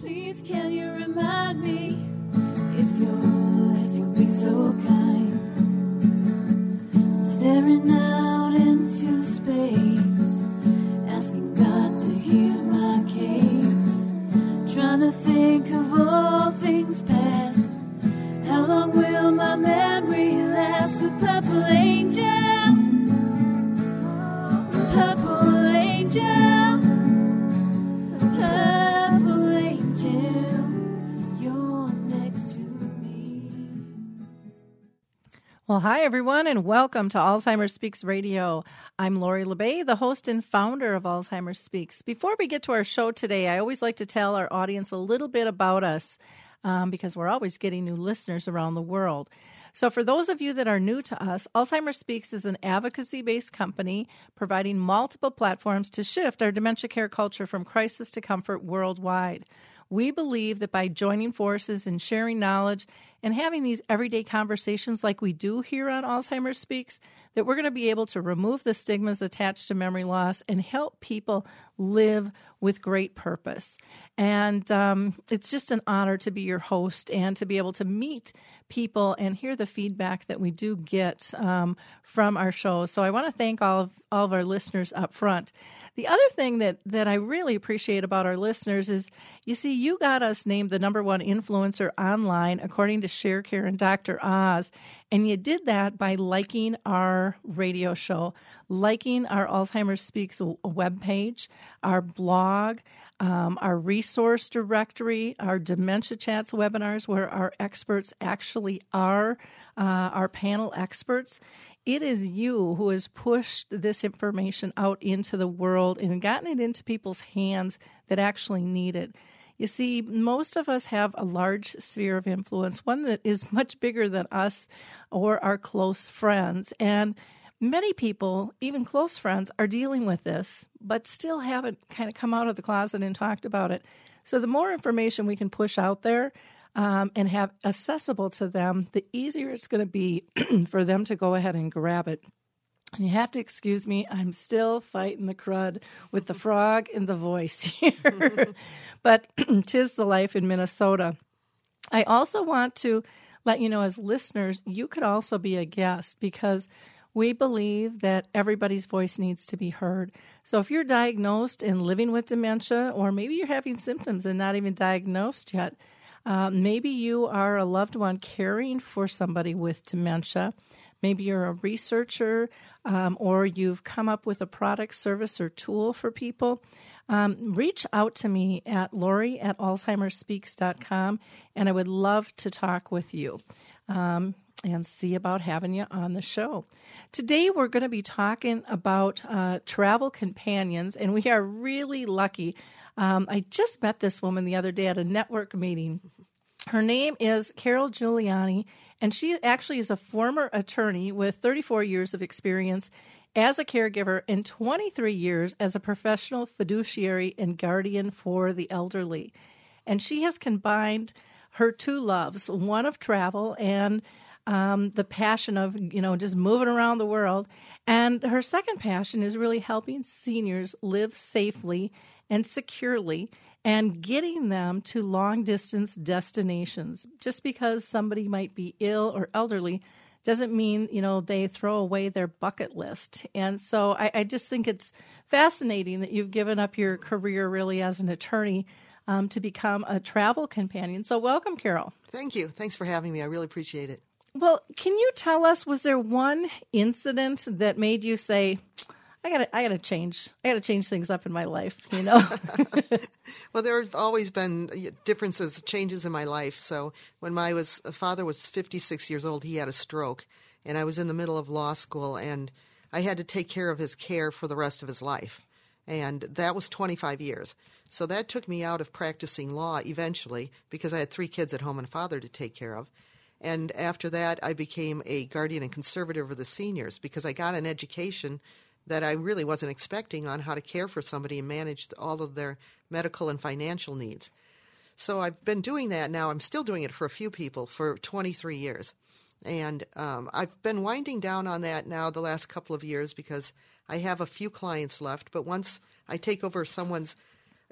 Please, can you remind me if you'll, if you'll be so kind? Well, hi, everyone, and welcome to Alzheimer's Speaks Radio. I'm Lori La Bey, the host and founder of Alzheimer's Speaks. Before we get to our show today, I always like to tell our audience a little bit about us um, because we're always getting new listeners around the world. So, for those of you that are new to us, Alzheimer's Speaks is an advocacy based company providing multiple platforms to shift our dementia care culture from crisis to comfort worldwide. We believe that by joining forces and sharing knowledge and having these everyday conversations like we do here on Alzheimer's Speaks, that we're going to be able to remove the stigmas attached to memory loss and help people live with great purpose. And um, it's just an honor to be your host and to be able to meet people and hear the feedback that we do get um, from our show. So I want to thank all of, all of our listeners up front. The other thing that, that I really appreciate about our listeners is you see, you got us named the number one influencer online according to ShareCare and Dr. Oz. And you did that by liking our radio show, liking our Alzheimer's Speaks webpage, our blog, um, our resource directory, our dementia chats webinars, where our experts actually are, uh, our panel experts. It is you who has pushed this information out into the world and gotten it into people's hands that actually need it. You see, most of us have a large sphere of influence, one that is much bigger than us or our close friends. And many people, even close friends, are dealing with this, but still haven't kind of come out of the closet and talked about it. So, the more information we can push out there um, and have accessible to them, the easier it's going to be for them to go ahead and grab it. And you have to excuse me, I'm still fighting the crud with the frog in the voice here. but tis the life in Minnesota. I also want to let you know, as listeners, you could also be a guest because we believe that everybody's voice needs to be heard. So if you're diagnosed and living with dementia, or maybe you're having symptoms and not even diagnosed yet, uh, maybe you are a loved one caring for somebody with dementia. Maybe you're a researcher um, or you've come up with a product, service, or tool for people. Um, reach out to me at lori at alzheimersspeaks.com and I would love to talk with you. Um, and see about having you on the show. Today, we're going to be talking about uh, travel companions, and we are really lucky. Um, I just met this woman the other day at a network meeting. Her name is Carol Giuliani, and she actually is a former attorney with 34 years of experience as a caregiver and 23 years as a professional fiduciary and guardian for the elderly. And she has combined her two loves one of travel and um, the passion of you know just moving around the world and her second passion is really helping seniors live safely and securely and getting them to long distance destinations just because somebody might be ill or elderly doesn't mean you know they throw away their bucket list and so I, I just think it's fascinating that you've given up your career really as an attorney um, to become a travel companion so welcome carol Thank you. Thanks for having me. I really appreciate it. Well, can you tell us was there one incident that made you say, "I got to I got to change. I got to change things up in my life," you know? Well, there have always been uh, differences, changes in my life. So when my was father was 56 years old, he had a stroke, and I was in the middle of law school, and I had to take care of his care for the rest of his life, and that was 25 years. So that took me out of practicing law eventually because I had three kids at home and a father to take care of. And after that, I became a guardian and conservator of the seniors because I got an education that I really wasn't expecting on how to care for somebody and manage all of their medical and financial needs. So I've been doing that now. I'm still doing it for a few people for 23 years. And um, I've been winding down on that now the last couple of years because I have a few clients left. But once I take over someone's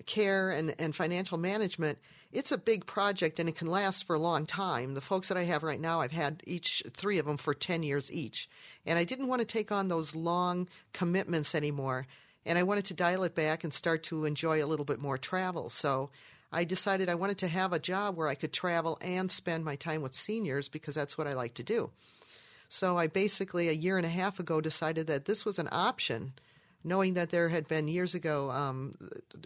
care and, and financial management, it's a big project and it can last for a long time. The folks that I have right now, I've had each three of them for 10 years each. And I didn't want to take on those long commitments anymore. And I wanted to dial it back and start to enjoy a little bit more travel. So I decided I wanted to have a job where I could travel and spend my time with seniors because that's what I like to do. So I basically, a year and a half ago, decided that this was an option knowing that there had been years ago um,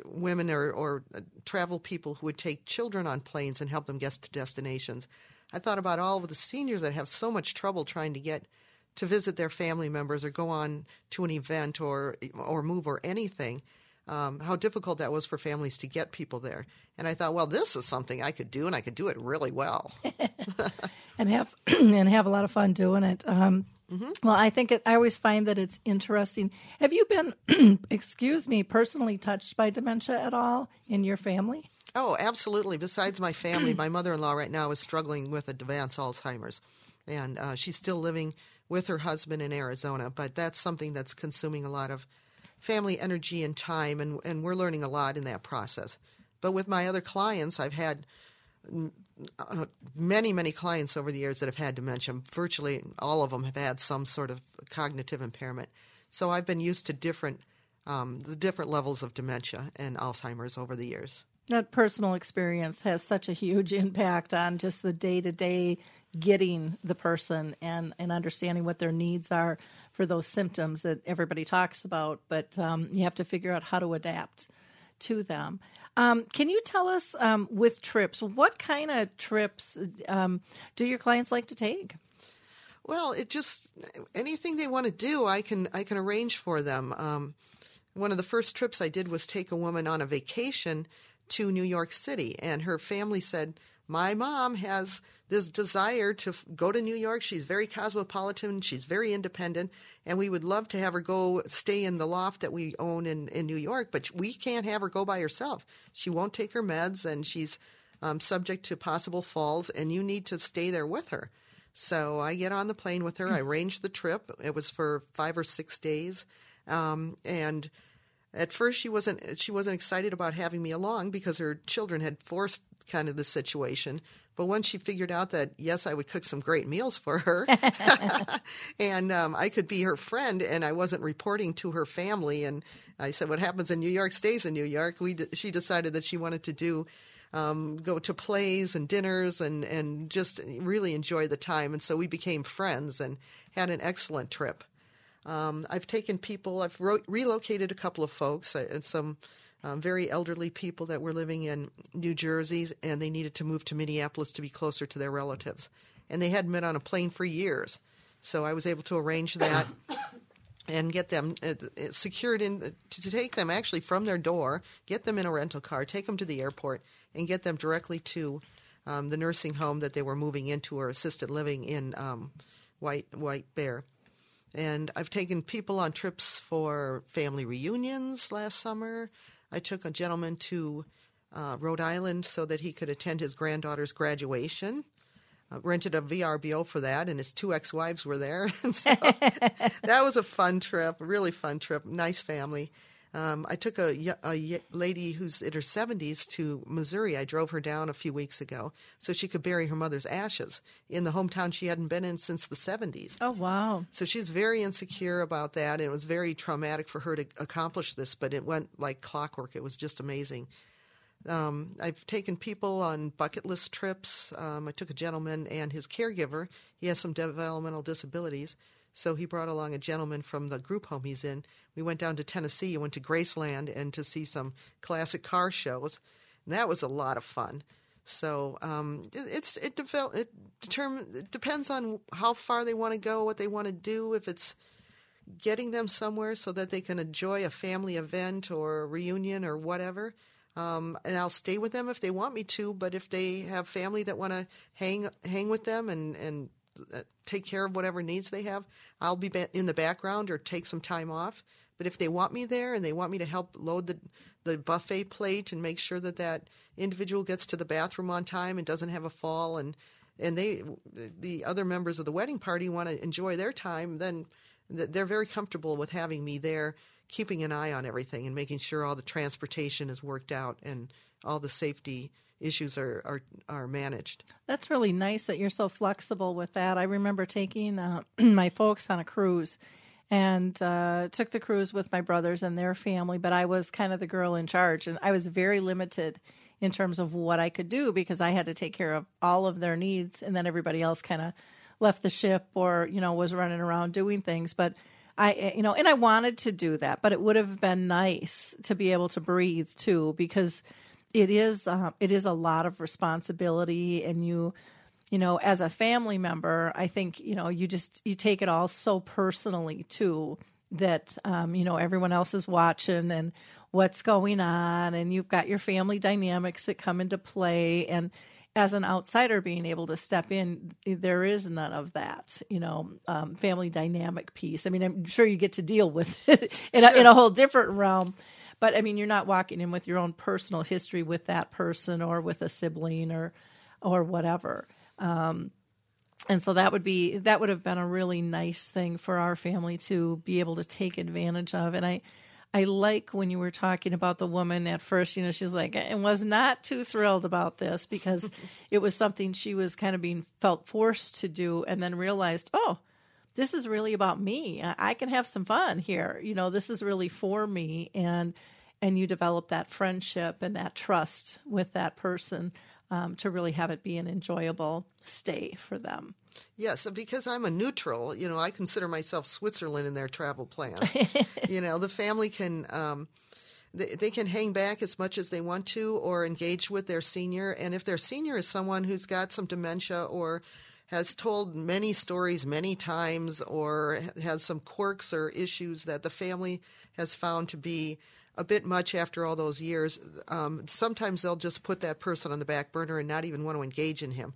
women or, or travel people who would take children on planes and help them get to destinations. I thought about all of the seniors that have so much trouble trying to get to visit their family members or go on to an event or or move or anything. Um, how difficult that was for families to get people there. And I thought, well, this is something I could do, and I could do it really well, and have and have a lot of fun doing it. Um, Mm-hmm. Well, I think it, I always find that it's interesting. Have you been, excuse me, personally touched by dementia at all in your family? Oh, absolutely. Besides my family, my mother in law right now is struggling with advanced Alzheimer's, and uh, she's still living with her husband in Arizona. But that's something that's consuming a lot of family energy and time, and, and we're learning a lot in that process. But with my other clients, I've had uh, many, many clients over the years that have had dementia. Virtually all of them have had some sort of cognitive impairment. So I've been used to different um, the different levels of dementia and Alzheimer's over the years. That personal experience has such a huge impact on just the day to day getting the person and, and understanding what their needs are for those symptoms that everybody talks about. But um, you have to figure out how to adapt to them. Um, can you tell us um, with trips, what kind of trips um, do your clients like to take? Well, it just anything they want to do, I can I can arrange for them. Um, one of the first trips I did was take a woman on a vacation to New York City, and her family said, "My mom has this desire to go to New York. She's very cosmopolitan. She's very independent, and we would love to have her go stay in the loft that we own in, in New York. But we can't have her go by herself. She won't take her meds, and she's um, subject to possible falls. And you need to stay there with her. So I get on the plane with her. I arrange the trip. It was for five or six days, um, and at first she wasn't she wasn't excited about having me along because her children had forced kind of the situation. But once she figured out that, yes, I would cook some great meals for her and um, I could be her friend and I wasn't reporting to her family. And I said, what happens in New York stays in New York. We d- she decided that she wanted to do um, go to plays and dinners and, and just really enjoy the time. And so we became friends and had an excellent trip. Um, I've taken people, I've ro- relocated a couple of folks uh, and some um, very elderly people that were living in New Jersey, and they needed to move to Minneapolis to be closer to their relatives. And they hadn't been on a plane for years. So I was able to arrange that and get them uh, uh secured in uh, to take them actually from their door, get them in a rental car, take them to the airport, and get them directly to um, the nursing home that they were moving into or assisted living in um, White White Bear. And I've taken people on trips for family reunions last summer. I took a gentleman to uh, Rhode Island so that he could attend his granddaughter's graduation. Uh, rented a VRBO for that, and his two ex-wives were there. so that was a fun trip, really fun trip. Nice family. Um, I took a, a, lady who's in her 70s to Missouri. I drove her down a few weeks ago so she could bury her mother's ashes in the hometown she hadn't been in since the 70s. Oh, wow. So she's very insecure about that, and it was very traumatic for her to accomplish this, but it went like clockwork. It was just amazing. Um, I've taken people on bucket list trips. Um, I took a gentleman and his caregiver. He has some developmental disabilities. So he brought along a gentleman from the group home he's in. We went down to Tennessee went to Graceland and to see some classic car shows. And that was a lot of fun. So um, it, it's it, devel- it, determine, it depends on how far they want to go, what they want to do. If it's getting them somewhere so that they can enjoy a family event or reunion or whatever. Um, and I'll stay with them if they want me to. But if they have family that want to hang hang with them and and Uh, take care of whatever needs they have. I'll be in the background or take some time off. But if they want me there and they want me to help load the the buffet plate and make sure that that individual gets to the bathroom on time and doesn't have a fall and and they the other members of the wedding party want to enjoy their time, then they're very comfortable with having me there keeping an eye on everything and making sure all the transportation is worked out and all the safety issues are are, are managed. That's really nice that you're so flexible with that. I remember taking uh, my folks on a cruise and uh, took the cruise with my brothers and their family, but I was kind of the girl in charge, and I was very limited in terms of what I could do because I had to take care of all of their needs, and then everybody else kind of left the ship or you know was running around doing things, but. I, you know, and I wanted to do that, but it would have been nice to be able to breathe too, because it is uh, it is a lot of responsibility and you you know as a family member i think you know you just you take it all so personally too that um, you know everyone else is watching and what's going on and you've got your family dynamics that come into play and as an outsider being able to step in there is none of that you know um, family dynamic piece i mean i'm sure you get to deal with it in, Sure. a, in a whole different realm but I mean, you're not walking in with your own personal history with that person or with a sibling or or whatever. Um, and so that would be that would have been a really nice thing for our family to be able to take advantage of. And I I like when you were talking about the woman at first, you know, she's like and was not too thrilled about this because it was something she was kind of being felt forced to do and then realized, oh, this is really about me. I I can have some fun here. You know, this is really for me and and you develop that friendship and that trust with that person um, to really have it be an enjoyable stay for them. Yes, because I'm a neutral, you know, I consider myself Switzerland in their travel plans. you know, the family can um, they, they can hang back as much as they want to or engage with their senior. And if their senior is someone who's got some dementia or has told many stories many times or has some quirks or issues that the family has found to be a bit much after all those years, um, sometimes they'll just put that person on the back burner and not even want to engage in him,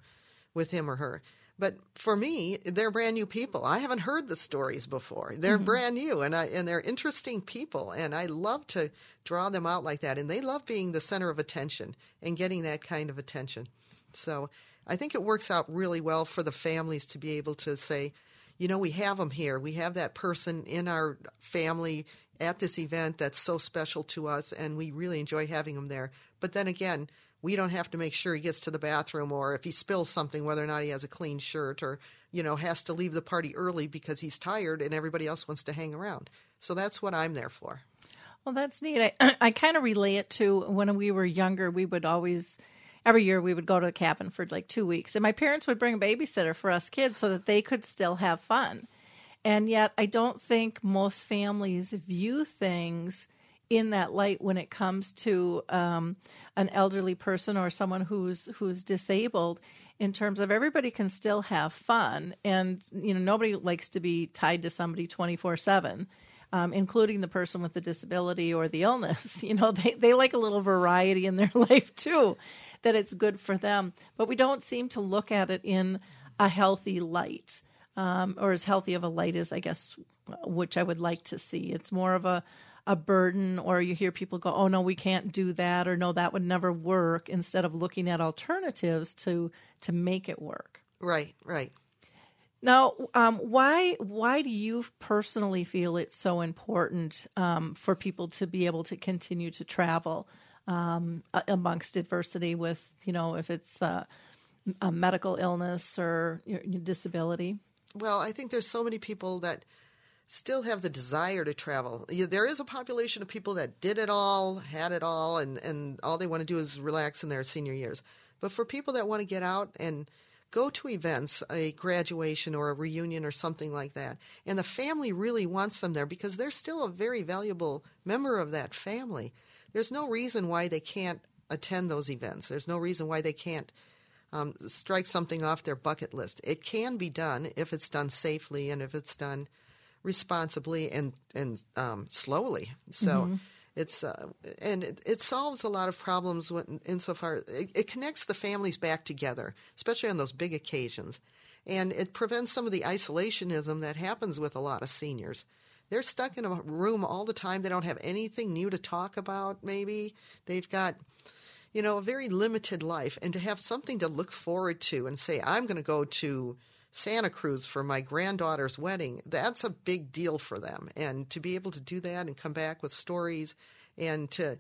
with him or her. But for me, they're brand new people. I haven't heard the stories before. They're brand new, and I and they're interesting people, and I love to draw them out like that. And they love being the center of attention and getting that kind of attention. So I think it works out really well for the families to be able to say, you know, we have them here. We have that person in our family at this event that's so special to us, and we really enjoy having him there. But then again, we don't have to make sure he gets to the bathroom or if he spills something, whether or not he has a clean shirt or, you know, has to leave the party early because he's tired and everybody else wants to hang around. So that's what I'm there for. Well, that's neat. I, I kind of relate it to when we were younger. We would always, every year, we would go to the cabin for like two weeks, and my parents would bring a babysitter for us kids so that they could still have fun. And yet, I don't think most families view things in that light when it comes to um, an elderly person or someone who's who's disabled. In terms of everybody can still have fun, and you know nobody likes to be tied to somebody twenty four seven um, including the person with the disability or the illness. You know, they, they like a little variety in their life too, that it's good for them. But we don't seem to look at it in a healthy light, um, or as healthy of a light as, I guess, which I would like to see. It's more of a, a burden, or you hear people go, oh, no, we can't do that, or no, that would never work, instead of looking at alternatives to, to make it work. Right, right. Now, um, why why do you personally feel it's so important um, for people to be able to continue to travel um, amongst adversity with you know if it's uh, a medical illness or your, your disability? Well, I think there's so many people that still have the desire to travel. There is a population of people that did it all, had it all, and, and all they want to do is relax in their senior years. But for people that want to get out and go to events, a graduation or a reunion or something like that, and the family really wants them there because they're still a very valuable member of that family, there's no reason why they can't attend those events. There's no reason why they can't um, strike something off their bucket list. It can be done if it's done safely and if it's done responsibly and and um, slowly. So it's uh, and it, it solves a lot of problems when, insofar it, it connects the families back together, especially on those big occasions, and it prevents some of the isolationism that happens with a lot of seniors. They're stuck in a room all the time. They don't have anything new to talk about. Maybe they've got you know, a very limited life, and to have something to look forward to and say, I'm going to go to Santa Cruz for my granddaughter's wedding. That's a big deal for them. And to be able to do that and come back with stories and to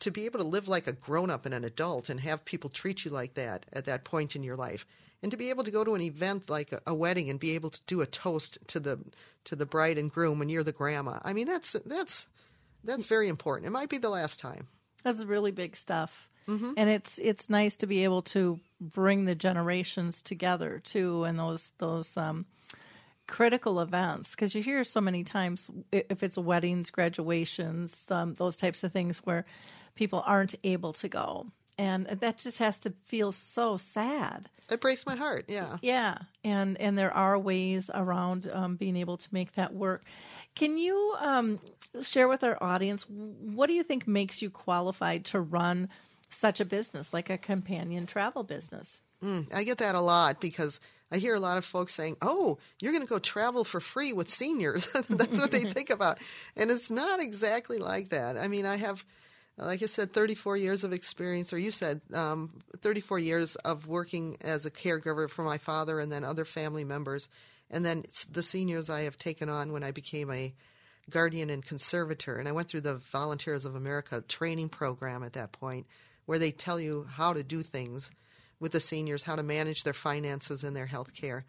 to be able to live like a grown up and an adult and have people treat you like that at that point in your life. And to be able to go to an event like a, wedding and be able to do a toast to the to the bride and groom when you're the grandma. I mean that's that's that's very important. It might be the last time. That's really big stuff. Mm-hmm. And it's it's nice to be able to bring the generations together too, and those those um, critical events because you hear so many times if it's weddings, graduations, um, those types of things where people aren't able to go, and that just has to feel so sad. It breaks my heart. Yeah, yeah, and and there are ways around um, being able to make that work. Can you um, share with our audience what do you think makes you qualified to run such a business, like a companion travel business? Mm, I get that a lot because I hear a lot of folks saying, "Oh, you're going to go travel for free with seniors." That's what they think about, and it's not exactly like that. I mean, I have, like I said, 34 years of experience, or you said um, 34 years of working as a caregiver for my father and then other family members, and then the seniors I have taken on when I became a guardian and conservator, and I went through the Volunteers of America training program at that point where they tell you how to do things with the seniors, how to manage their finances and their health care.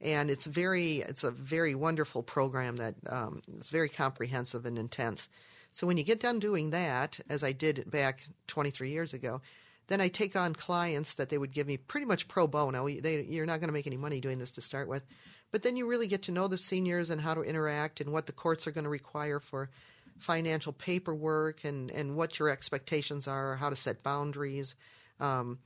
And it's very, it's a very wonderful program that um, is very comprehensive and intense. So when you get done doing that, as I did back 23 years ago, then I take on clients that they would give me pretty much pro bono. They, you're not going to make any money doing this to start with, but then you really get to know the seniors and how to interact and what the courts are going to require for financial paperwork and, and what your expectations are, how to set boundaries, um,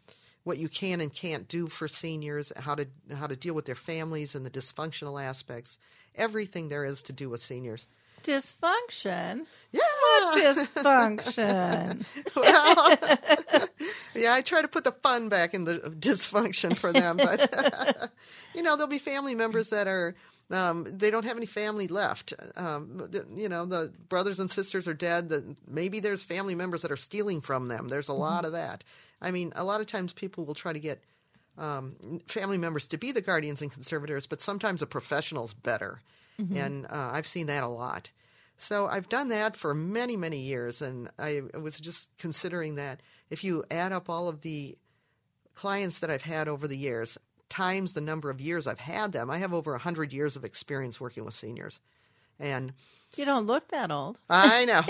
what you can and can't do for seniors, how to how to deal with their families and the dysfunctional aspects, everything there is to do with seniors. Dysfunction? Yeah. What dysfunction? well, yeah, I try to put the fun back in the dysfunction for them, but you know, there'll be family members that are um, they don't have any family left. Um, you know, the brothers and sisters are dead. The, maybe there's family members that are stealing from them. There's a mm-hmm. lot of that. I mean, a lot of times people will try to get um, family members to be the guardians and conservators, but sometimes a professional's better. Mm-hmm. And uh, I've seen that a lot. So I've done that for many, many years. And I was just considering that if you add up all of the clients that I've had over the years, times the number of years I've had them. I have over 100 years of experience working with seniors. And you don't look that old. I know.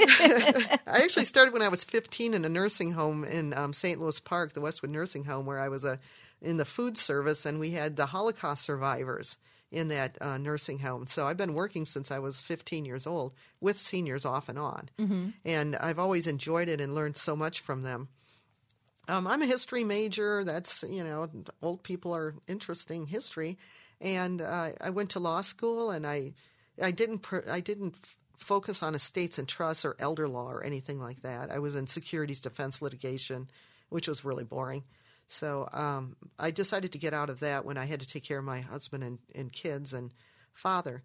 I actually started when I was 15 in a nursing home in um, St. Louis Park, the Westwood Nursing Home, where I was a in the food service, and we had the Holocaust survivors in that uh, nursing home. So I've been working since I was 15 years old with seniors off and on, mm-hmm. and I've always enjoyed it and learned so much from them. Um, I'm a history major. That's you know, old people are interesting history, and uh, I went to law school, and I, I didn't, I didn't focus on estates and trusts or elder law or anything like that. I was in securities defense litigation, which was really boring. So um, I decided to get out of that when I had to take care of my husband and, and kids and father.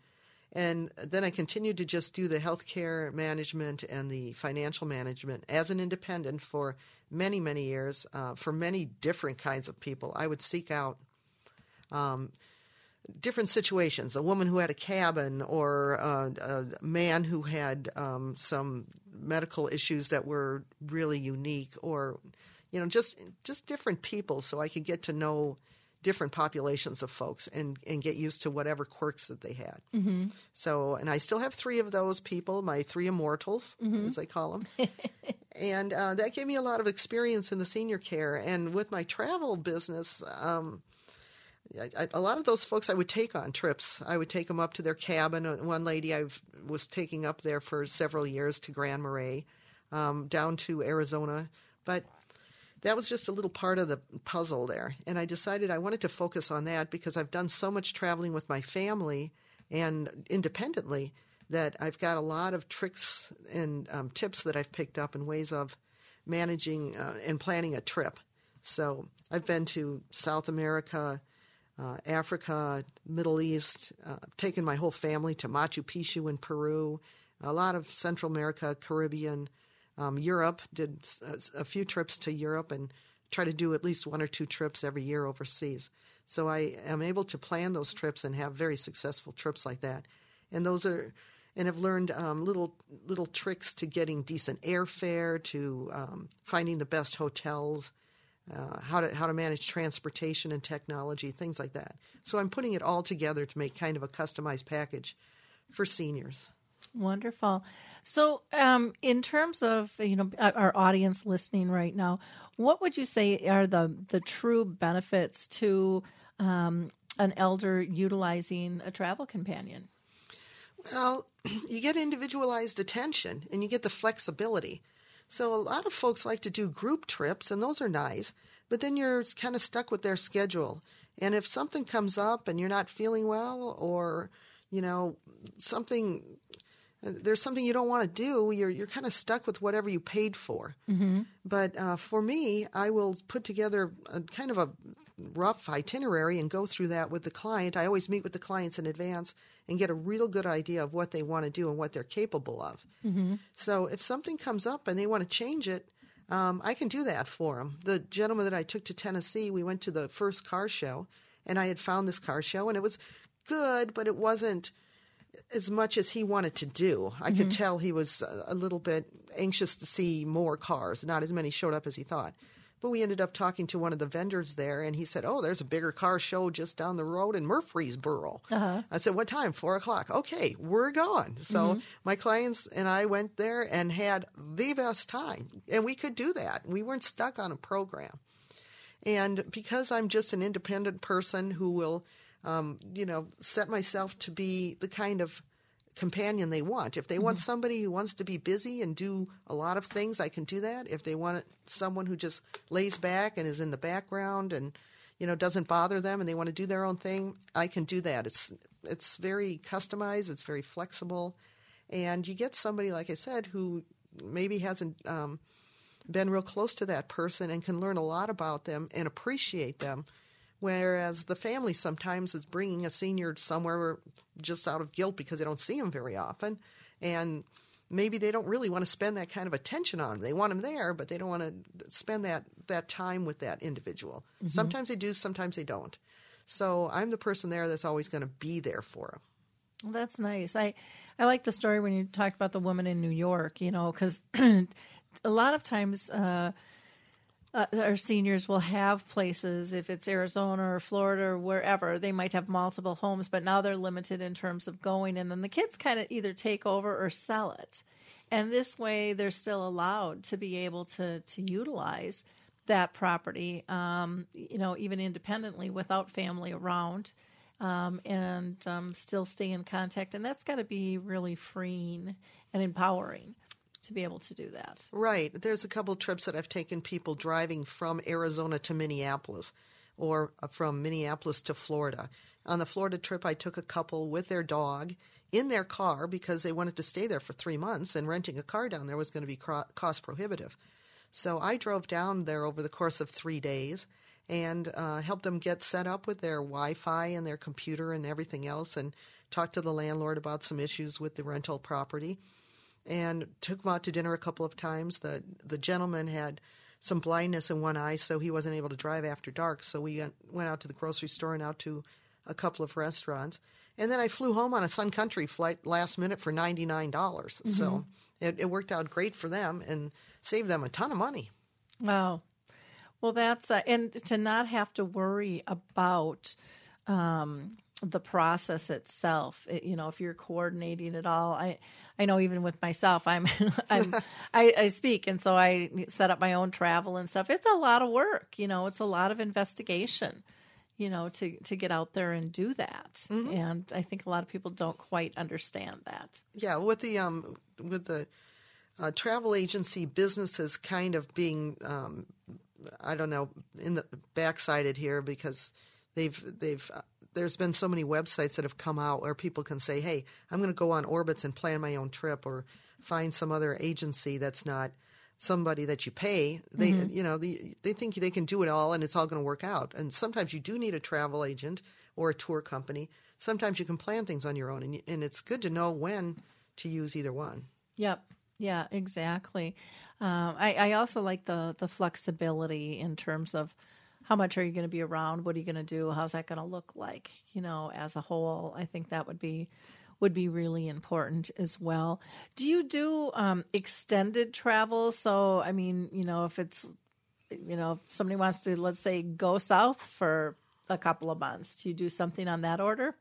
And then I continued to just do the healthcare management and the financial management as an independent for many, many years uh, for many different kinds of people. I would seek out um, different situations a woman who had a cabin, or a, a man who had um, some medical issues that were really unique, or you know, just just different people, so I could get to know different populations of folks and, and get used to whatever quirks that they had. Mm-hmm. So, and I still have three of those people, my three immortals, mm-hmm. as I call them. and uh, that gave me a lot of experience in the senior care. And with my travel business, um, I, I, a lot of those folks I would take on trips. I would take them up to their cabin. Uh, one lady I was taking up there for several years to Grand Marais, um, down to Arizona. But that was just a little part of the puzzle there. And I decided I wanted to focus on that because I've done so much traveling with my family and independently that I've got a lot of tricks and um, tips that I've picked up and ways of managing uh, and planning a trip. So I've been to South America, uh, Africa, Middle East, uh, taken my whole family to Machu Picchu in Peru, a lot of Central America, Caribbean, um, Europe, did a, a, few trips to Europe and try to do at least one or two trips every year overseas. So I am able to plan those trips and have very successful trips like that. And those are, and have learned um, little little tricks to getting decent airfare, to um, finding the best hotels, uh, how to how to manage transportation and technology, things like that. So I'm putting it all together to make kind of a customized package for seniors. Wonderful. So, um, in terms of you know our audience listening right now, what would you say are the the true benefits to um, an elder utilizing a travel companion? Well, you get individualized attention and you get the flexibility. So a lot of folks like to do group trips, and those are nice, but then you're kind of stuck with their schedule. And if something comes up and you're not feeling well, or you know something, there's something you don't want to do, you're you're kind of stuck with whatever you paid for. Mm-hmm. But uh, for me, I will put together a kind of a rough itinerary and go through that with the client. I always meet with the clients in advance and get a real good idea of what they want to do and what they're capable of. Mm-hmm. So if something comes up and they want to change it, um, I can do that for them. The gentleman that I took to Tennessee, we went to the first car show, and I had found this car show, and it was good, but it wasn't as much as he wanted to do. I mm-hmm. could tell he was a little bit anxious to see more cars. Not as many showed up as he thought. But we ended up talking to one of the vendors there, and he said, "Oh, there's a bigger car show just down the road in Murfreesboro." Uh-huh. I said, "What time? Four o'clock." Okay, we're gone. So mm-hmm. my clients and I went there and had the best time, and we could do that. We weren't stuck on a program. And because I'm just an independent person who will, um, you know, set myself to be the kind of companion they want. If they mm-hmm. want somebody who wants to be busy and do a lot of things, I can do that. If they want someone who just lays back and is in the background and you know doesn't bother them and they want to do their own thing, I can do that. It's it's very customized, it's very flexible, and you get somebody like I said who maybe hasn't um, been real close to that person and can learn a lot about them and appreciate them Whereas the family sometimes is bringing a senior somewhere just out of guilt because they don't see him very often. And maybe they don't really want to spend that kind of attention on him. They want him there, but they don't want to spend that, that time with that individual. Mm-hmm. Sometimes they do, sometimes they don't. So I'm the person there that's always going to be there for them. Well, that's nice. I, I like the story when you talked about the woman in New York, you know, because a lot of times uh, uh, our seniors will have places if it's Arizona or Florida or wherever they might have multiple homes but now they're limited in terms of going and then the kids kind of either take over or sell it. And this way they're still allowed to be able to to utilize that property um, you know even independently without family around um, and um, still stay in contact and that's got to be really freeing and empowering to be able to do that. Right. There's a couple trips that I've taken people driving from Arizona to Minneapolis or uh, from Minneapolis to Florida. On the Florida trip, I took a couple with their dog in their car because they wanted to stay there for three months, and renting a car down there was going to be cost prohibitive. So I drove down there over the course of three days and uh, helped them get set up with their Wi Fi and their computer and everything else, and talked to the landlord about some issues with the rental property and took him out to dinner a couple of times. The the gentleman had some blindness in one eye, so he wasn't able to drive after dark. So we went out to the grocery store and out to a couple of restaurants. And then I flew home on a Sun Country flight last minute for ninety nine dollars. Mm-hmm. So it, it worked out great for them and saved them a ton of money. Wow. Well, that's uh, and to not have to worry about um, the process itself. It, you know, if you're coordinating it all, I I know even with myself, I'm, I'm I, I, speak, and so I set up my own travel and stuff. It's a lot of work, you know. It's a lot of investigation, you know, to to get out there and do that. Mm-hmm. And I think a lot of people don't quite understand that. Yeah, with the um with the uh, travel agency businesses kind of being um, I don't know in the backsided here because they've they've uh, there's been so many websites that have come out where people can say, "Hey, I'm going to go on Orbitz and plan my own trip, or find some other agency that's not somebody that you pay." They, mm-hmm. you know, the, they think they can do it all, and it's all going to work out. And sometimes you do need a travel agent or a tour company. Sometimes you can plan things on your own, and, and it's good to know when to use either one. Yep. Yeah, exactly. Um, I, I also like the the flexibility in terms of how much are you going to be around? What are you going to do? How's that going to look like? You know, as a whole, I think that would be would be really important as well. Do you do um, extended travel? So, I mean, you know, if it's you know, if somebody wants to, let's say, go south for a couple of months, do you do something on that order?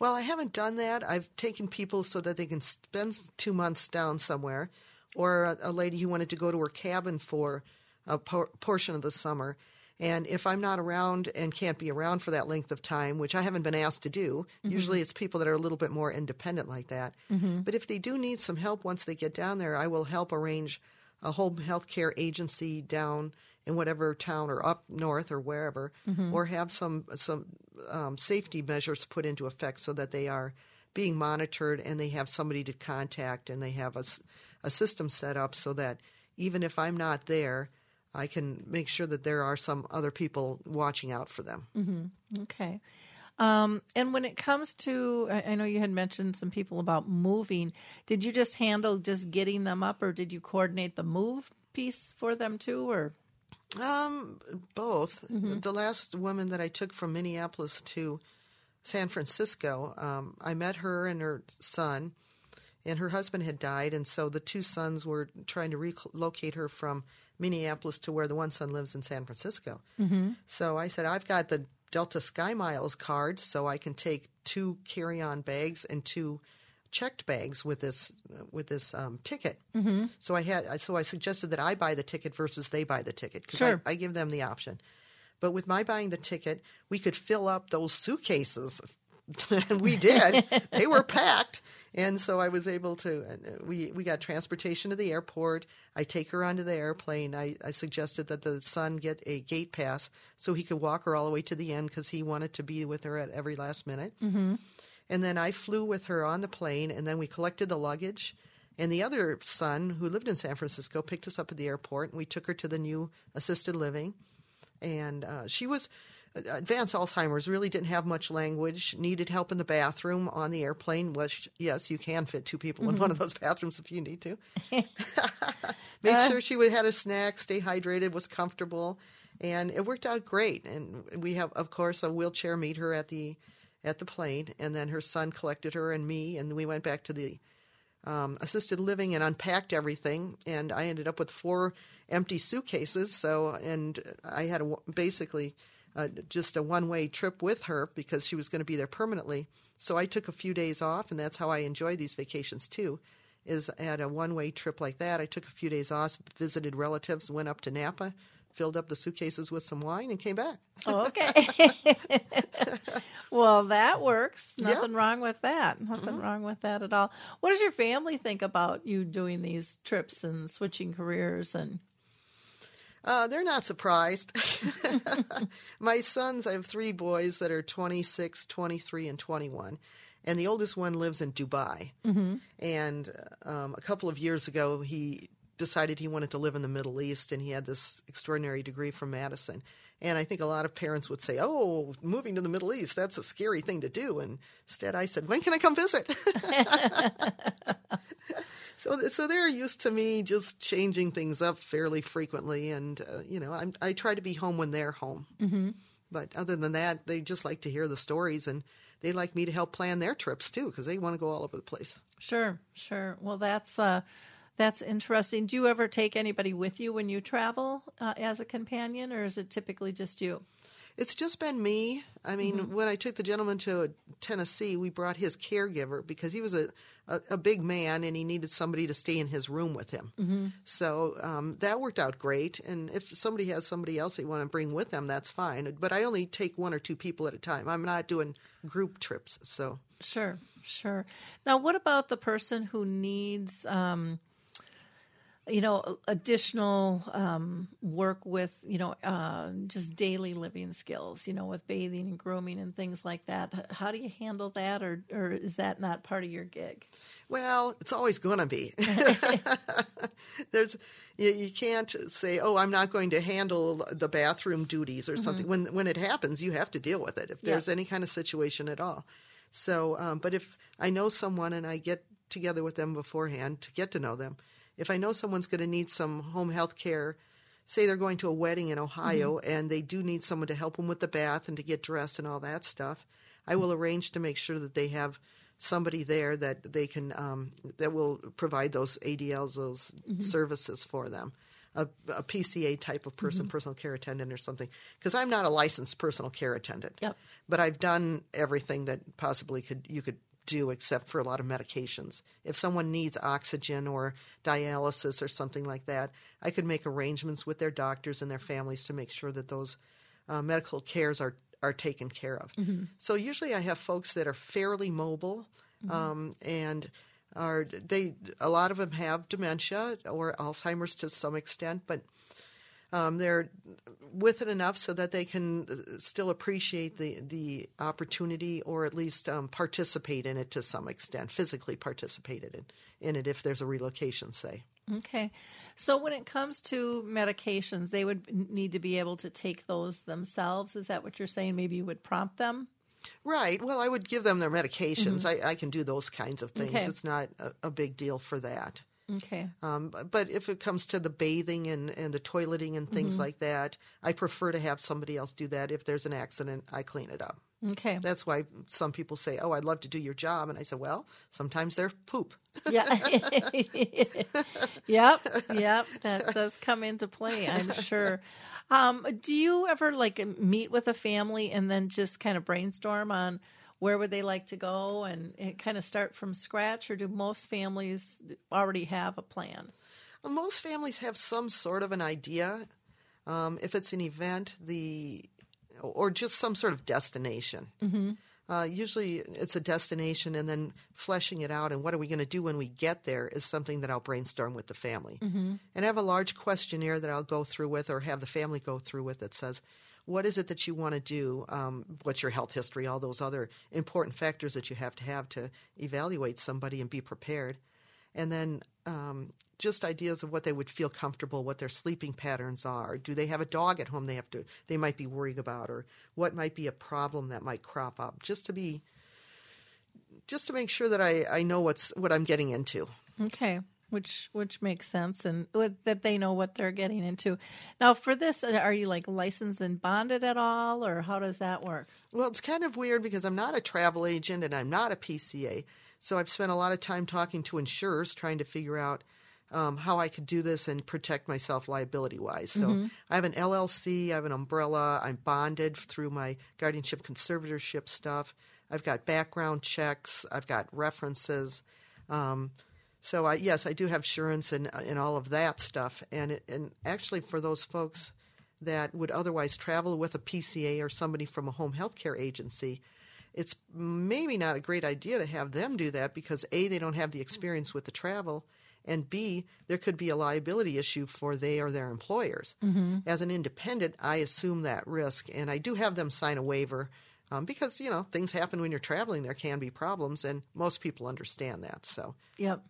Well, I haven't done that. I've taken people so that they can spend two months down somewhere, or a, a lady who wanted to go to her cabin for a por- portion of the summer. And if I'm not around and can't be around for that length of time, which I haven't been asked to do, mm-hmm. usually it's people that are a little bit more independent like that. Mm-hmm. But if they do need some help once they get down there, I will help arrange a home health care agency down in whatever town or up north or wherever, mm-hmm. or have some some um, safety measures put into effect so that they are being monitored and they have somebody to contact and they have a, a system set up so that even if I'm not there, I can make sure that there are some other people watching out for them. Mm-hmm. Okay. Um, and when it comes to, I, I know you had mentioned some people about moving. Did you just handle just getting them up, or did you coordinate the move piece for them too, or? Um, both. Mm-hmm. The last woman that I took from Minneapolis to San Francisco, um, I met her and her son, and her husband had died, and so the two sons were trying to relocate her from Minneapolis to where the one son lives in San Francisco. Mm-hmm. So I said, I've got the Delta Sky Miles card, so I can take two carry-on bags and two checked bags with this with this um, ticket. Mm-hmm. So I had so I suggested that I buy the ticket versus they buy the ticket because sure. I, I give them the option. But with my buying the ticket, we could fill up those suitcases. we did. they were packed, and so I was able to. Uh, we we got transportation to the airport. I take her onto the airplane. I, I suggested that the son get a gate pass so he could walk her all the way to the end because he wanted to be with her at every last minute. Mm-hmm. And then I flew with her on the plane, and then we collected the luggage. And the other son, who lived in San Francisco, picked us up at the airport, and we took her to the new assisted living. And uh, she was advanced Alzheimer's, really didn't have much language, needed help in the bathroom on the airplane. Was yes, you can fit two people mm-hmm. in one of those bathrooms if you need to. Made uh, sure she would had a snack, stay hydrated, was comfortable, and it worked out great. And we have, of course, a wheelchair meet her at the at the plane, and then her son collected her and me, and we went back to the um, assisted living and unpacked everything. And I ended up with four empty suitcases. So, and I had a, basically uh, just a one way trip with her because she was going to be there permanently. So I took a few days off, and that's how I enjoy these vacations too. Is at a one way trip like that. I took a few days off, visited relatives, went up to Napa, filled up the suitcases with some wine, and came back. okay. well, that works. Nothing wrong with that. Nothing mm-hmm. wrong with that at all. What does your family think about you doing these trips and switching careers and? Uh, they're not surprised. My sons, I have three boys that are 26, 23, and 21 and the oldest one lives in Dubai. Mm-hmm. And um, a couple of years ago, he decided he wanted to live in the Middle East, and he had this extraordinary degree from Madison. And I think a lot of parents would say, "Oh, moving to the Middle East, that's a scary thing to do." And instead, I said, "When can I come visit?" so, so they're used to me just changing things up fairly frequently, and uh, you know, I'm, i try to be home when they're home. Mm-hmm. But other than that, they just like to hear the stories, and they like me to help plan their trips too, because they want to go all over the place. Sure, sure. Well, that's. Uh that's interesting. Do you ever take anybody with you when you travel uh, as a companion, or is it typically just you? It's just been me. I mean, mm-hmm. when I took the gentleman to Tennessee, we brought his caregiver because he was a, a, a, big man and he needed somebody to stay in his room with him. Mm-hmm. So um, that worked out great. And if somebody has somebody else they want to bring with them, that's fine. But I only take one or two people at a time. I'm not doing group trips. So sure, sure. Now, what about the person who needs? Um, you know additional um, work with you know uh, just daily living skills you know with bathing and grooming and things like that. How do you handle that or or is that not part of your gig? Well it's always going to be. There's you, you, can't say oh i'm not going to handle the bathroom duties or something. Mm-hmm. when when it happens you have to deal with it if there's yeah. any kind of situation at all. So um, but if i know someone and i get together with them beforehand to get to know them if I know someone's going to need some home health care, say they're going to a wedding in Ohio mm-hmm. and they do need someone to help them with the bath and to get dressed and all that stuff, I will arrange to make sure that they have somebody there that they can um, that will provide those ADLs, those mm-hmm. services for them. A, a PCA type of person, mm-hmm. personal care attendant, or something. Because I'm not a licensed personal care attendant, Yep. but I've done everything that possibly could you could do except for a lot of medications. If someone needs oxygen or dialysis or something like that, I could make arrangements with their doctors and their families to make sure that those uh, medical cares are are taken care of. So usually I have folks that are fairly mobile um, and are they a lot of them have dementia or Alzheimer's to some extent, but um, they're with it enough so that they can uh, still appreciate the the opportunity or at least um, participate in it to some extent, physically participate in, in it if there's a relocation, say. Okay. So when it comes to medications, they would need to be able to take those themselves. Is that what you're saying? Maybe you would prompt them? Right. Well, I would give them their medications. I, I can do those kinds of things. Okay. It's not a, a big deal for that. Okay. Um, but if it comes to the bathing and, and the toileting and things like that, I prefer to have somebody else do that. If there's an accident, I clean it up. Okay. That's why some people say, "Oh, I'd love to do your job," and I say, "Well, sometimes they're poop." Yeah. yep. Yep. That does come into play, I'm sure. Um, do you ever like meet with a family and then just kind of brainstorm on where would they like to go and, and kind of start from scratch, or do most families already have a plan? Well, most families have some sort of an idea. Um, if it's an event, the or just some sort of destination. Uh, usually, it's a destination, and then fleshing it out. And what are we going to do when we get there is something that I'll brainstorm with the family. And I have a large questionnaire that I'll go through with, or have the family go through with, that says, "What is it that you want to do? Um, what's your health history? All those other important factors that you have to have to evaluate somebody and be prepared." and then um, just ideas of what they would feel comfortable, what their sleeping patterns are. Do they have a dog at home they have to they might be worried about, or what might be a problem that might crop up? Just to be, just to make sure that I, I know what's what I'm getting into. Okay, which which makes sense, and with, that they know what they're getting into. Now, for this, uh, are you like licensed and bonded at all, or how does that work? Well, it's kind of weird because I'm not a travel agent and I'm not a PCA. So I've spent a lot of time talking to insurers trying to figure out um, how I could do this and protect myself liability wise. So I have an LLC, I have an umbrella, I'm bonded through my guardianship conservatorship stuff. I've got background checks, I've got references. Um, so I, yes, I do have insurance and and all of that stuff. And it, and actually, for those folks that would otherwise travel with a PCA or somebody from a home health care agency, it's maybe not a great idea to have them do that because A, they don't have the experience with the travel, and B, there could be a liability issue for they or their employers. As an independent, I assume that risk, and I do have them sign a waiver um, because, you know, things happen when you're traveling. There can be problems, and most people understand that. So, Yep.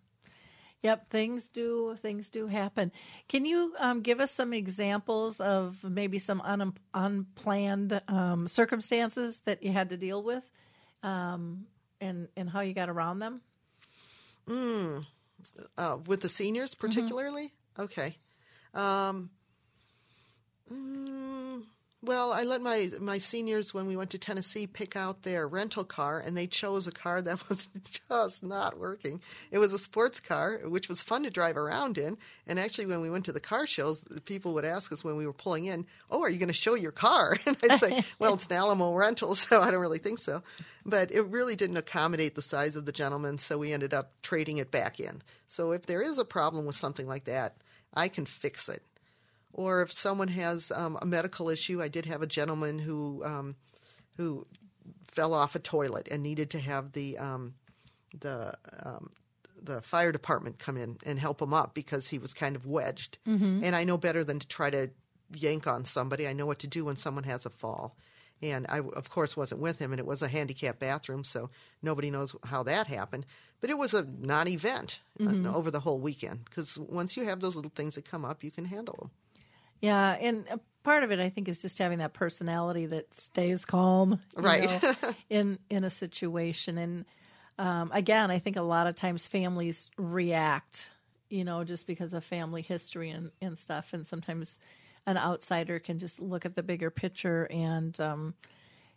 Yep, things do things do happen. Can you um, give us some examples of maybe some un- unplanned um, circumstances that you had to deal with, um, and and how you got around them? uh, with the seniors particularly? Okay. Um, mm, well, I let my my seniors when we went to Tennessee pick out their rental car, and they chose a car that was just not working. It was a sports car, which was fun to drive around in. And actually, when we went to the car shows, people would ask us when we were pulling in, "Oh, are you going to show your car?" And I'd say, "Well, it's an Alamo rental, so I don't really think so." But it really didn't accommodate the size of the gentleman, so we ended up trading it back in. So if there is a problem with something like that, I can fix it or if someone has um, a medical issue. I did have a gentleman who um, who fell off a toilet and needed to have the um, the um, the fire department come in and help him up because he was kind of wedged. And I know better than to try to yank on somebody. I know what to do when someone has a fall. And I, of course, wasn't with him, and it was a handicapped bathroom, so nobody knows how that happened. But it was a non event over the whole weekend because once you have those little things that come up, you can handle them. Yeah, and part of it I think is just having that personality that stays calm, Right. know, in in a situation. And um, again, I think a lot of times families react, you know, just because of family history and, and stuff. And sometimes an outsider can just look at the bigger picture and um,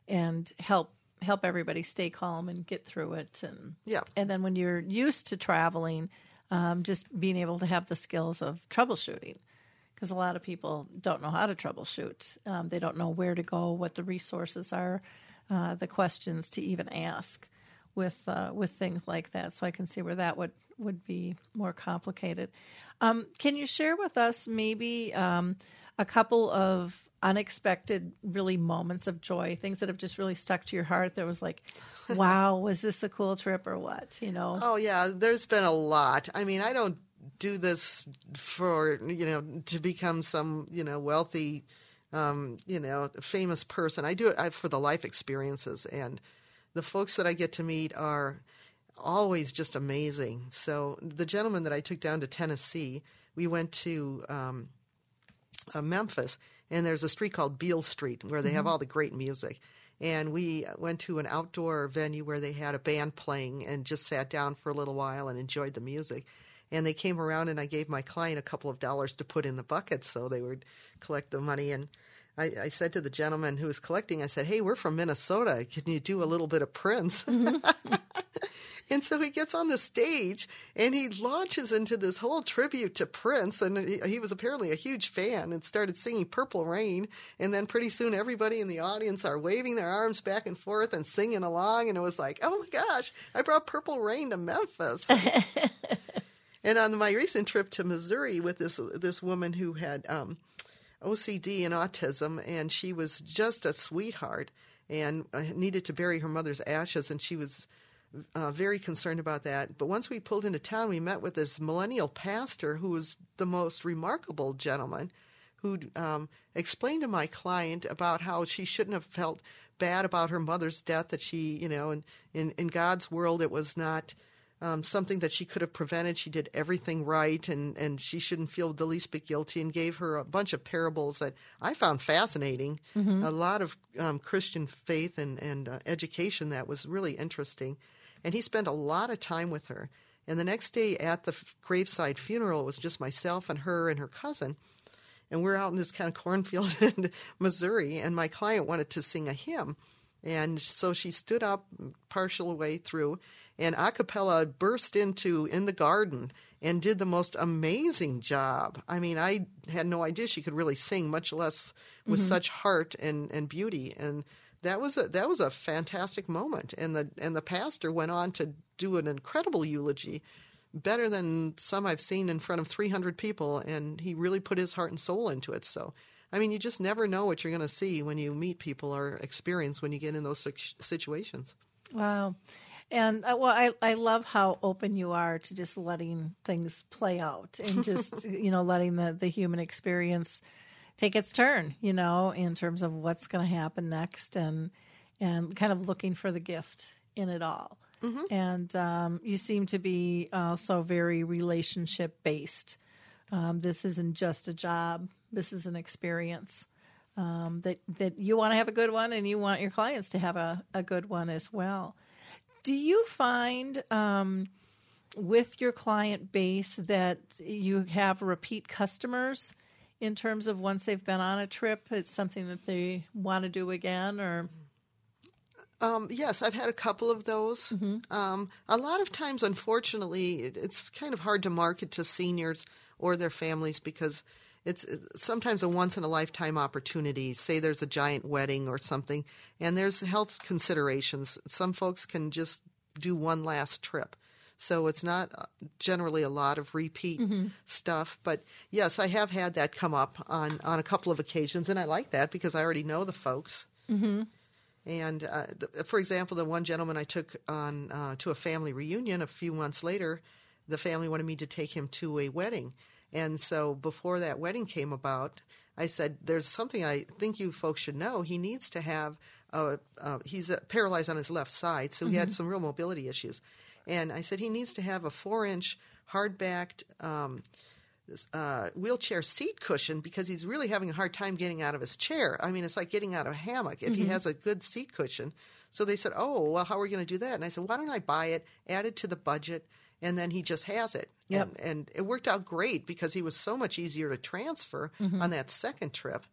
and help help everybody stay calm and get through it. And Yeah. and then when you're used to traveling, um, just being able to have the skills of troubleshooting. Because a lot of people don't know how to troubleshoot. Um, they don't know where to go, what the resources are, uh, the questions to even ask with uh, with things like that. So I can see where that would would be more complicated. Um, can you share with us maybe um, a couple of unexpected, really moments of joy, things that have just really stuck to your heart? That was like, wow, was this a cool trip or what? You know? Oh yeah, there's been a lot. I mean, I don't do this for you know to become some you know wealthy, um, you know famous person. I do it for the life experiences, and the folks that I get to meet are always just amazing. So the gentleman that I took down to Tennessee, we went to um, uh, Memphis, and there's a street called Beale Street where they have all the great music. And we went to an outdoor venue where they had a band playing and just sat down for a little while and enjoyed the music. And they came around, and I gave my client a couple of dollars to put in the bucket so they would collect the money. And I, I said to the gentleman who was collecting, I said, Hey, we're from Minnesota. Can you do a little bit of Prince? And so he gets on the stage and he launches into this whole tribute to Prince. And he, he was apparently a huge fan and started singing Purple Rain. And then pretty soon everybody in the audience are waving their arms back and forth and singing along. And it was like, oh my gosh, I brought Purple Rain to Memphis. and on my recent trip to Missouri with this this woman who had um, OCD and autism, and she was just a sweetheart and uh, needed to bury her mother's ashes, and she was uh, very concerned about that. But once we pulled into town, we met with this millennial pastor who was the most remarkable gentleman who um, explained to my client about how she shouldn't have felt bad about her mother's death, that she, you know, in, in, in God's world, it was not. Um, something that she could have prevented. She did everything right, and, and she shouldn't feel the least bit guilty. And gave her a bunch of parables that I found fascinating. A lot of um, Christian faith and and uh, education that was really interesting. And he spent a lot of time with her. And the next day at the f- graveside funeral, it was just myself and her and her cousin. And we're out in this kind of cornfield in Missouri, and my client wanted to sing a hymn. And so she stood up partial way through and a cappella burst into In the Garden and did the most amazing job. I mean, I had no idea she could really sing, much less with mm-hmm. such heart and, and beauty. And that was a that was a fantastic moment. And the and the pastor went on to do an incredible eulogy, better than some I've seen in front of 300 people. And he really put his heart and soul into it. So. I mean, you just never know what you're going to see when you meet people or experience when you get in those situ- situations. Wow. And uh, well, I, I love how open you are to just letting things play out and just, you know, letting the, the human experience take its turn, you know, in terms of what's going to happen next and, and kind of looking for the gift in it all. And um, you seem to be also very relationship based. Um, this isn't just a job. This is an experience um, that that you want to have a good one, and you want your clients to have a, a good one as well. Do you find um, with your client base that you have repeat customers in terms of once they've been on a trip, it's something that they want to do again, or Um, yes, I've had a couple of those. Um, a lot of times, unfortunately, it's kind of hard to market to seniors or their families because it's it's sometimes a once in a lifetime opportunity. Say there's a giant wedding or something, and there's health considerations. Some folks can just do one last trip. So it's not uh, generally a lot of repeat stuff, but yes, I have had that come up on, on a couple of occasions, and I like that because I already know the folks. And uh, the, for example, the one gentleman I took on uh, to a family reunion a few months later, the family wanted me to take him to a wedding. And so before that wedding came about, I said, "There's something I think you folks should know. He needs to have a. Uh, he's uh, paralyzed on his left side, so he had some real mobility issues. And I said he needs to have a four-inch hard-backed." Um, uh, wheelchair seat cushion because he's really having a hard time getting out of his chair. I mean, it's like getting out of a hammock if he has a good seat cushion. So they said, "Oh, well, how are we going to do that?" And I said, "Why don't I buy it, add it to the budget, and then he just has it. Yep. And, and it worked out great because he was so much easier to transfer on that second trip.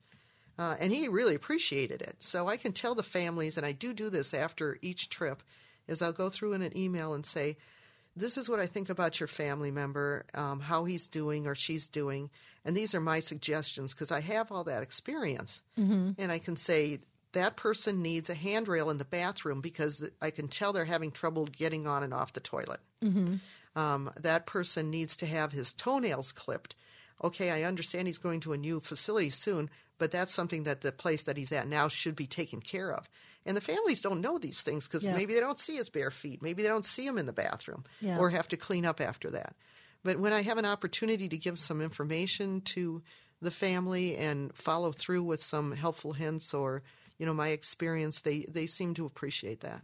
Uh, and he really appreciated it. So I can tell the families, and I do do this after each trip, is I'll go through in an email and say, "This is what I think about your family member, um, how he's doing or she's doing, and these are my suggestions because I have all that experience." Mm-hmm. And I can say that person needs a handrail in the bathroom because I can tell they're having trouble getting on and off the toilet. Um, that person needs to have his toenails clipped. Okay, I understand he's going to a new facility soon, but that's something that the place that he's at now should be taken care of. And the families don't know these things because Yeah. maybe they don't see his bare feet. Maybe they don't see him in the bathroom Yeah. or have to clean up after that. But when I have an opportunity to give some information to the family and follow through with some helpful hints or, you know, my experience, they, they seem to appreciate that.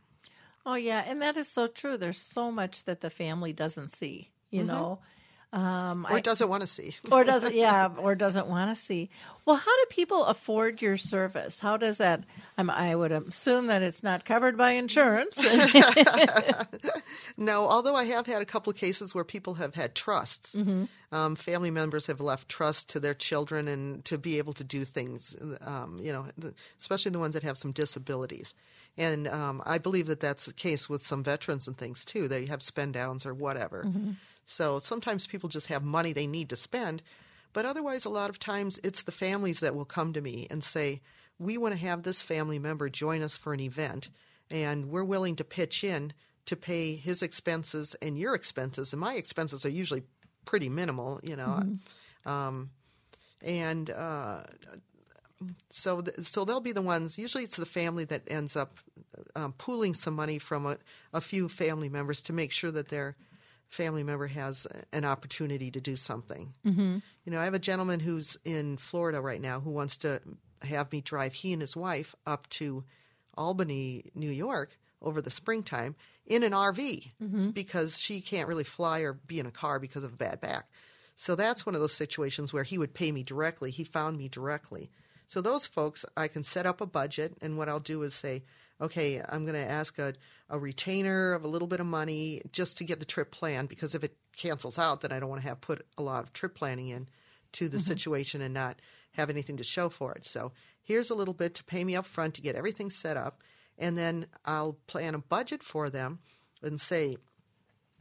Oh yeah, and that is so true. There's so much that the family doesn't see, you Mm-hmm. know. Um, Or I- doesn't want to see. or doesn't yeah or doesn't want to see well how do people afford your service how does that I'm, i would assume that it's not covered by insurance No, although I have had a couple of cases where people have had trusts. Mm-hmm. Um, family members have left trust to their children and to be able to do things, um, you know, especially the ones that have some disabilities. And um, I believe that that's the case with some veterans and things too. They have spend downs or whatever. Mm-hmm. So sometimes people just have money they need to spend. But otherwise, a lot of times it's the families that will come to me and say, We want to have this family member join us for an event, and we're willing to pitch in to pay his expenses and your expenses. And my expenses are usually pretty minimal, you know. Um, and uh, so, th- so they'll be the ones. Usually, it's the family that ends up um, pooling some money from a, a few family members to make sure that their family member has an opportunity to do something. Mm-hmm. You know, I have a gentleman who's in Florida right now who wants to have me drive he and his wife up to Albany, New York, over the springtime in an RV because she can't really fly or be in a car because of a bad back. So that's one of those situations where he would pay me directly. He found me directly. So those folks, I can set up a budget, and what I'll do is say, okay, I'm going to ask a, a retainer of a little bit of money just to get the trip planned because if it cancels out, then I don't want to have put a lot of trip planning in to the situation and not have anything to show for it. So here's a little bit to pay me up front to get everything set up, and then I'll plan a budget for them and say,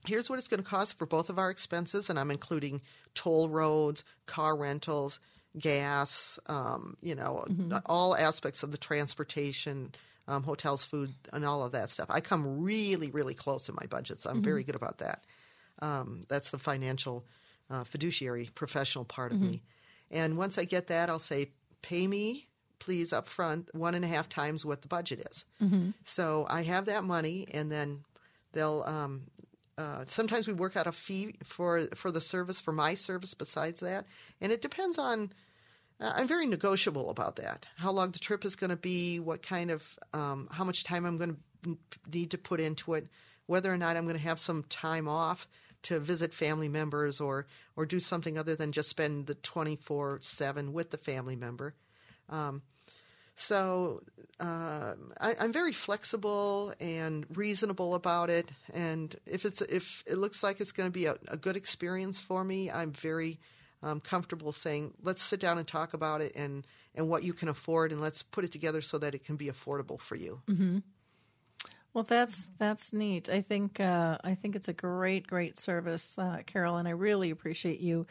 here's what it's going to cost for both of our expenses, and I'm including toll roads, car rentals, gas, um, you know, all aspects of the transportation, um, hotels, food, and all of that stuff. I come really, really close in my budgets. I'm very good about that. Um, that's the financial uh, fiduciary professional part of me. And once I get that, I'll say, pay me, please, up front, one and a half times what the budget is. So I have that money, and then they'll. Um, uh, sometimes we work out a fee for for the service for my service. Besides that, and it depends on. Uh, I'm very negotiable about that. How long the trip is going to be, what kind of, um, how much time I'm going to need to put into it, whether or not I'm going to have some time off to visit family members or or do something other than just spend the 24 seven with the family member. Um, so uh, I, I'm very flexible and reasonable about it. And if it's if it looks like it's going to be a, a good experience for me, I'm very um, comfortable saying, let's sit down and talk about it and and what you can afford, and let's put it together so that it can be affordable for you. well that's that's neat. I think uh, i think it's a great great service uh, carol and i really appreciate you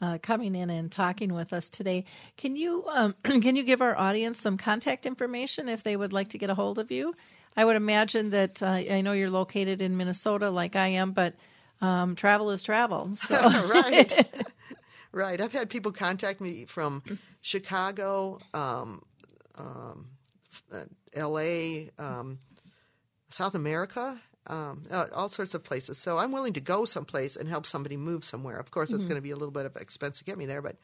uh, coming in and talking with us today. Can you um, can you give our audience some contact information if they would like to get a hold of you? I would imagine that uh, i know you're located in minnesota like i am but um, travel is travel so. Right. right. I've had people contact me from Chicago, um, um, uh, L.A., um, South America, um, uh, all sorts of places. So I'm willing to go someplace and help somebody move somewhere. Of course, it's going to be a little bit of expense to get me there, but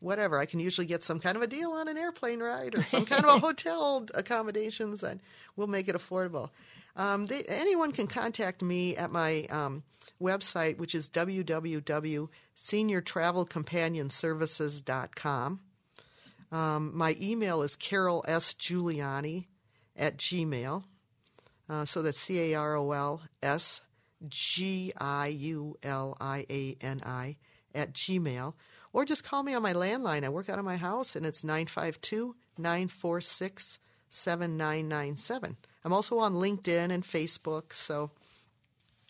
whatever. I can usually get some kind of a deal on an airplane ride or some kind of a hotel accommodations that will make it affordable. Um, they, anyone can contact me at my um, website, which is www.seniortravelcompanionservices.com. Um, my email is Carol S. Giuliani at Gmail. Uh, so that's C A R O L S G I U L I A N I, at Gmail. Or just call me on my landline. I work out of my house, and it's 952 946 7997. I'm also on LinkedIn and Facebook, so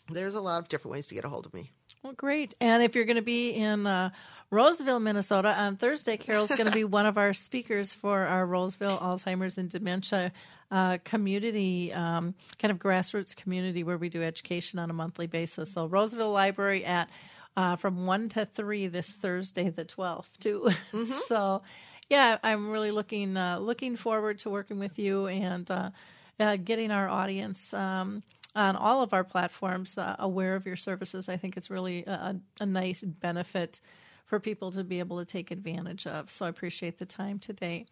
there's a lot of different ways to get a hold of me. Well, great. And if you're going to be in uh, Roseville, Minnesota on Thursday, Carol's going to be one of our speakers for our Roseville Alzheimer's and Dementia uh, community, um, kind of grassroots community where we do education on a monthly basis. So, Roseville Library at uh, from 1 to 3 this Thursday, the 12th, too. Mm-hmm. so, yeah, I'm really looking uh, looking forward to working with you and uh, getting our audience um, on all of our platforms uh, aware of your services. I think it's really a, a, nice benefit for people to be able to take advantage of. So I appreciate the time today.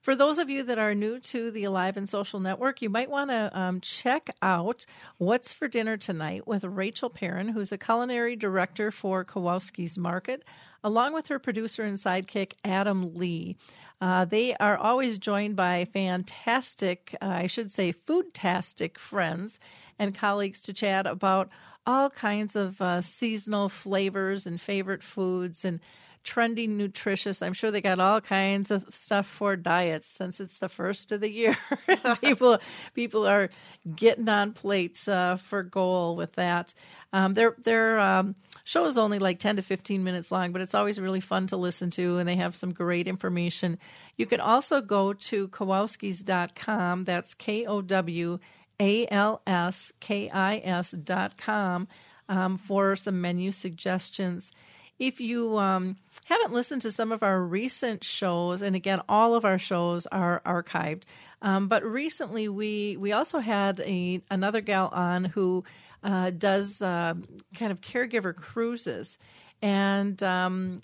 For those of you that are new to the Alive and Social Network, you might want to um, check out What's for Dinner Tonight with Rachel Perrin, who's a culinary director for Kowalski's Market, along with her producer and sidekick, Adam Lee. Uh, they are always joined by fantastic, uh, I should say, foodtastic friends and colleagues to chat about all kinds of uh, seasonal flavors and favorite foods and trendy nutritious. I'm sure they got all kinds of stuff for diets since it's the first of the year. people people are getting on plates uh, for goal with that. Um, their their um, show is only like 10 to 15 minutes long, but it's always really fun to listen to, and they have some great information. You can also go to Kowalskis.com. That's K O W A L S K I S dot com um, for some menu suggestions. If you um, haven't listened to some of our recent shows, and again, all of our shows are archived, um, but recently we we also had a another gal on who uh, does uh, kind of caregiver cruises, and um,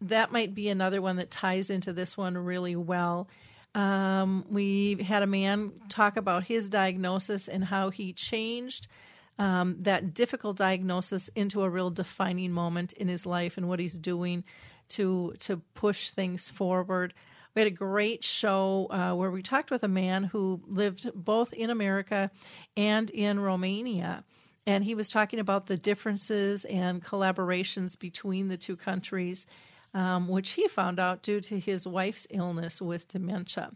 that might be another one that ties into this one really well. Um, we had a man talk about his diagnosis and how he changed um, that difficult diagnosis into a real defining moment in his life and what he's doing to to push things forward. We had a great show uh, where we talked with a man who lived both in America and in Romania. And he was talking about the differences and collaborations between the two countries, um, which he found out due to his wife's illness with dementia.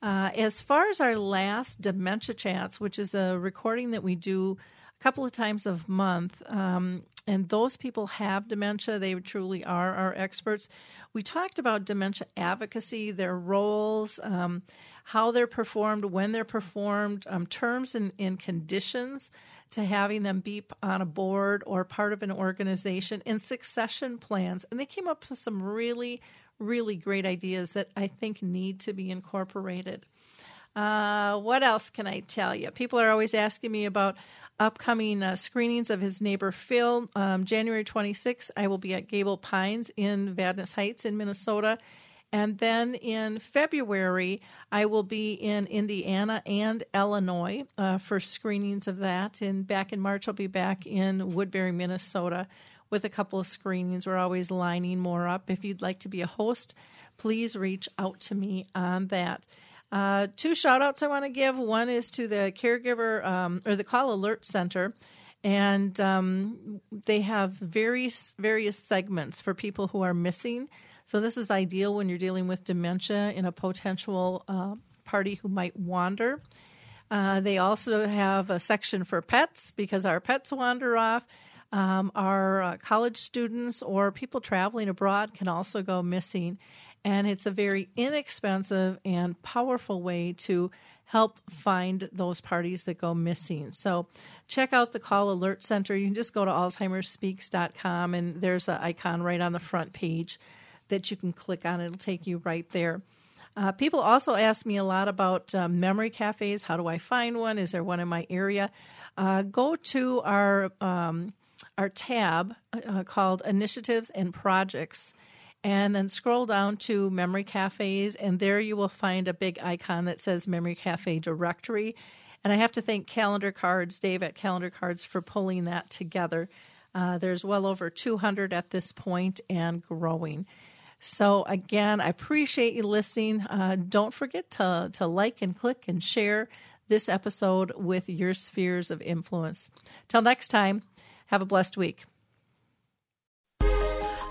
Uh, as far as our last dementia chats, which is a recording that we do a couple of times a month. Um, and those people have dementia. They truly are our experts. We talked about dementia advocacy, their roles, um, how they're performed, when they're performed, um, terms and, and, conditions to having them be on a board or part of an organization, and succession plans. And they came up with some really, really great ideas that I think need to be incorporated. Uh, what else can I tell you? People are always asking me about upcoming uh, screenings of his neighbor Phil. Um, January 26th, I will be at Gable Pines in Vadnais Heights in Minnesota. And then in February, I will be in Indiana and Illinois uh, for screenings of that. And back in March, I'll be back in Woodbury, Minnesota with a couple of screenings. We're always lining more up. If you'd like to be a host, please reach out to me on that. Uh, two shout outs I want to give. One is to the caregiver um, or the call alert center. And um, they have various various segments for people who are missing. So this is ideal when you're dealing with dementia in a potential uh, party who might wander. Uh, they also have a section for pets because our pets wander off. Um, our uh, college students or people traveling abroad can also go missing and it's a very inexpensive and powerful way to help find those parties that go missing. So check out the Call Alert Center. You can just go to alzheimersspeaks.com and there's an icon right on the front page that you can click on. It'll take you right there. Uh, people also ask me a lot about um, memory cafes. How do I find one? Is there one in my area? Uh, go to our um, our tab uh, called Initiatives and Projects and then scroll down to Memory Cafes, and there you will find a big icon that says Memory Cafe Directory. And I have to thank Calendar Cards, Dave at Calendar Cards, for pulling that together. Uh, there's well over 200 at this point and growing. So, again, I appreciate you listening. Uh, don't forget to, to like and click and share this episode with your spheres of influence. Till next time, have a blessed week.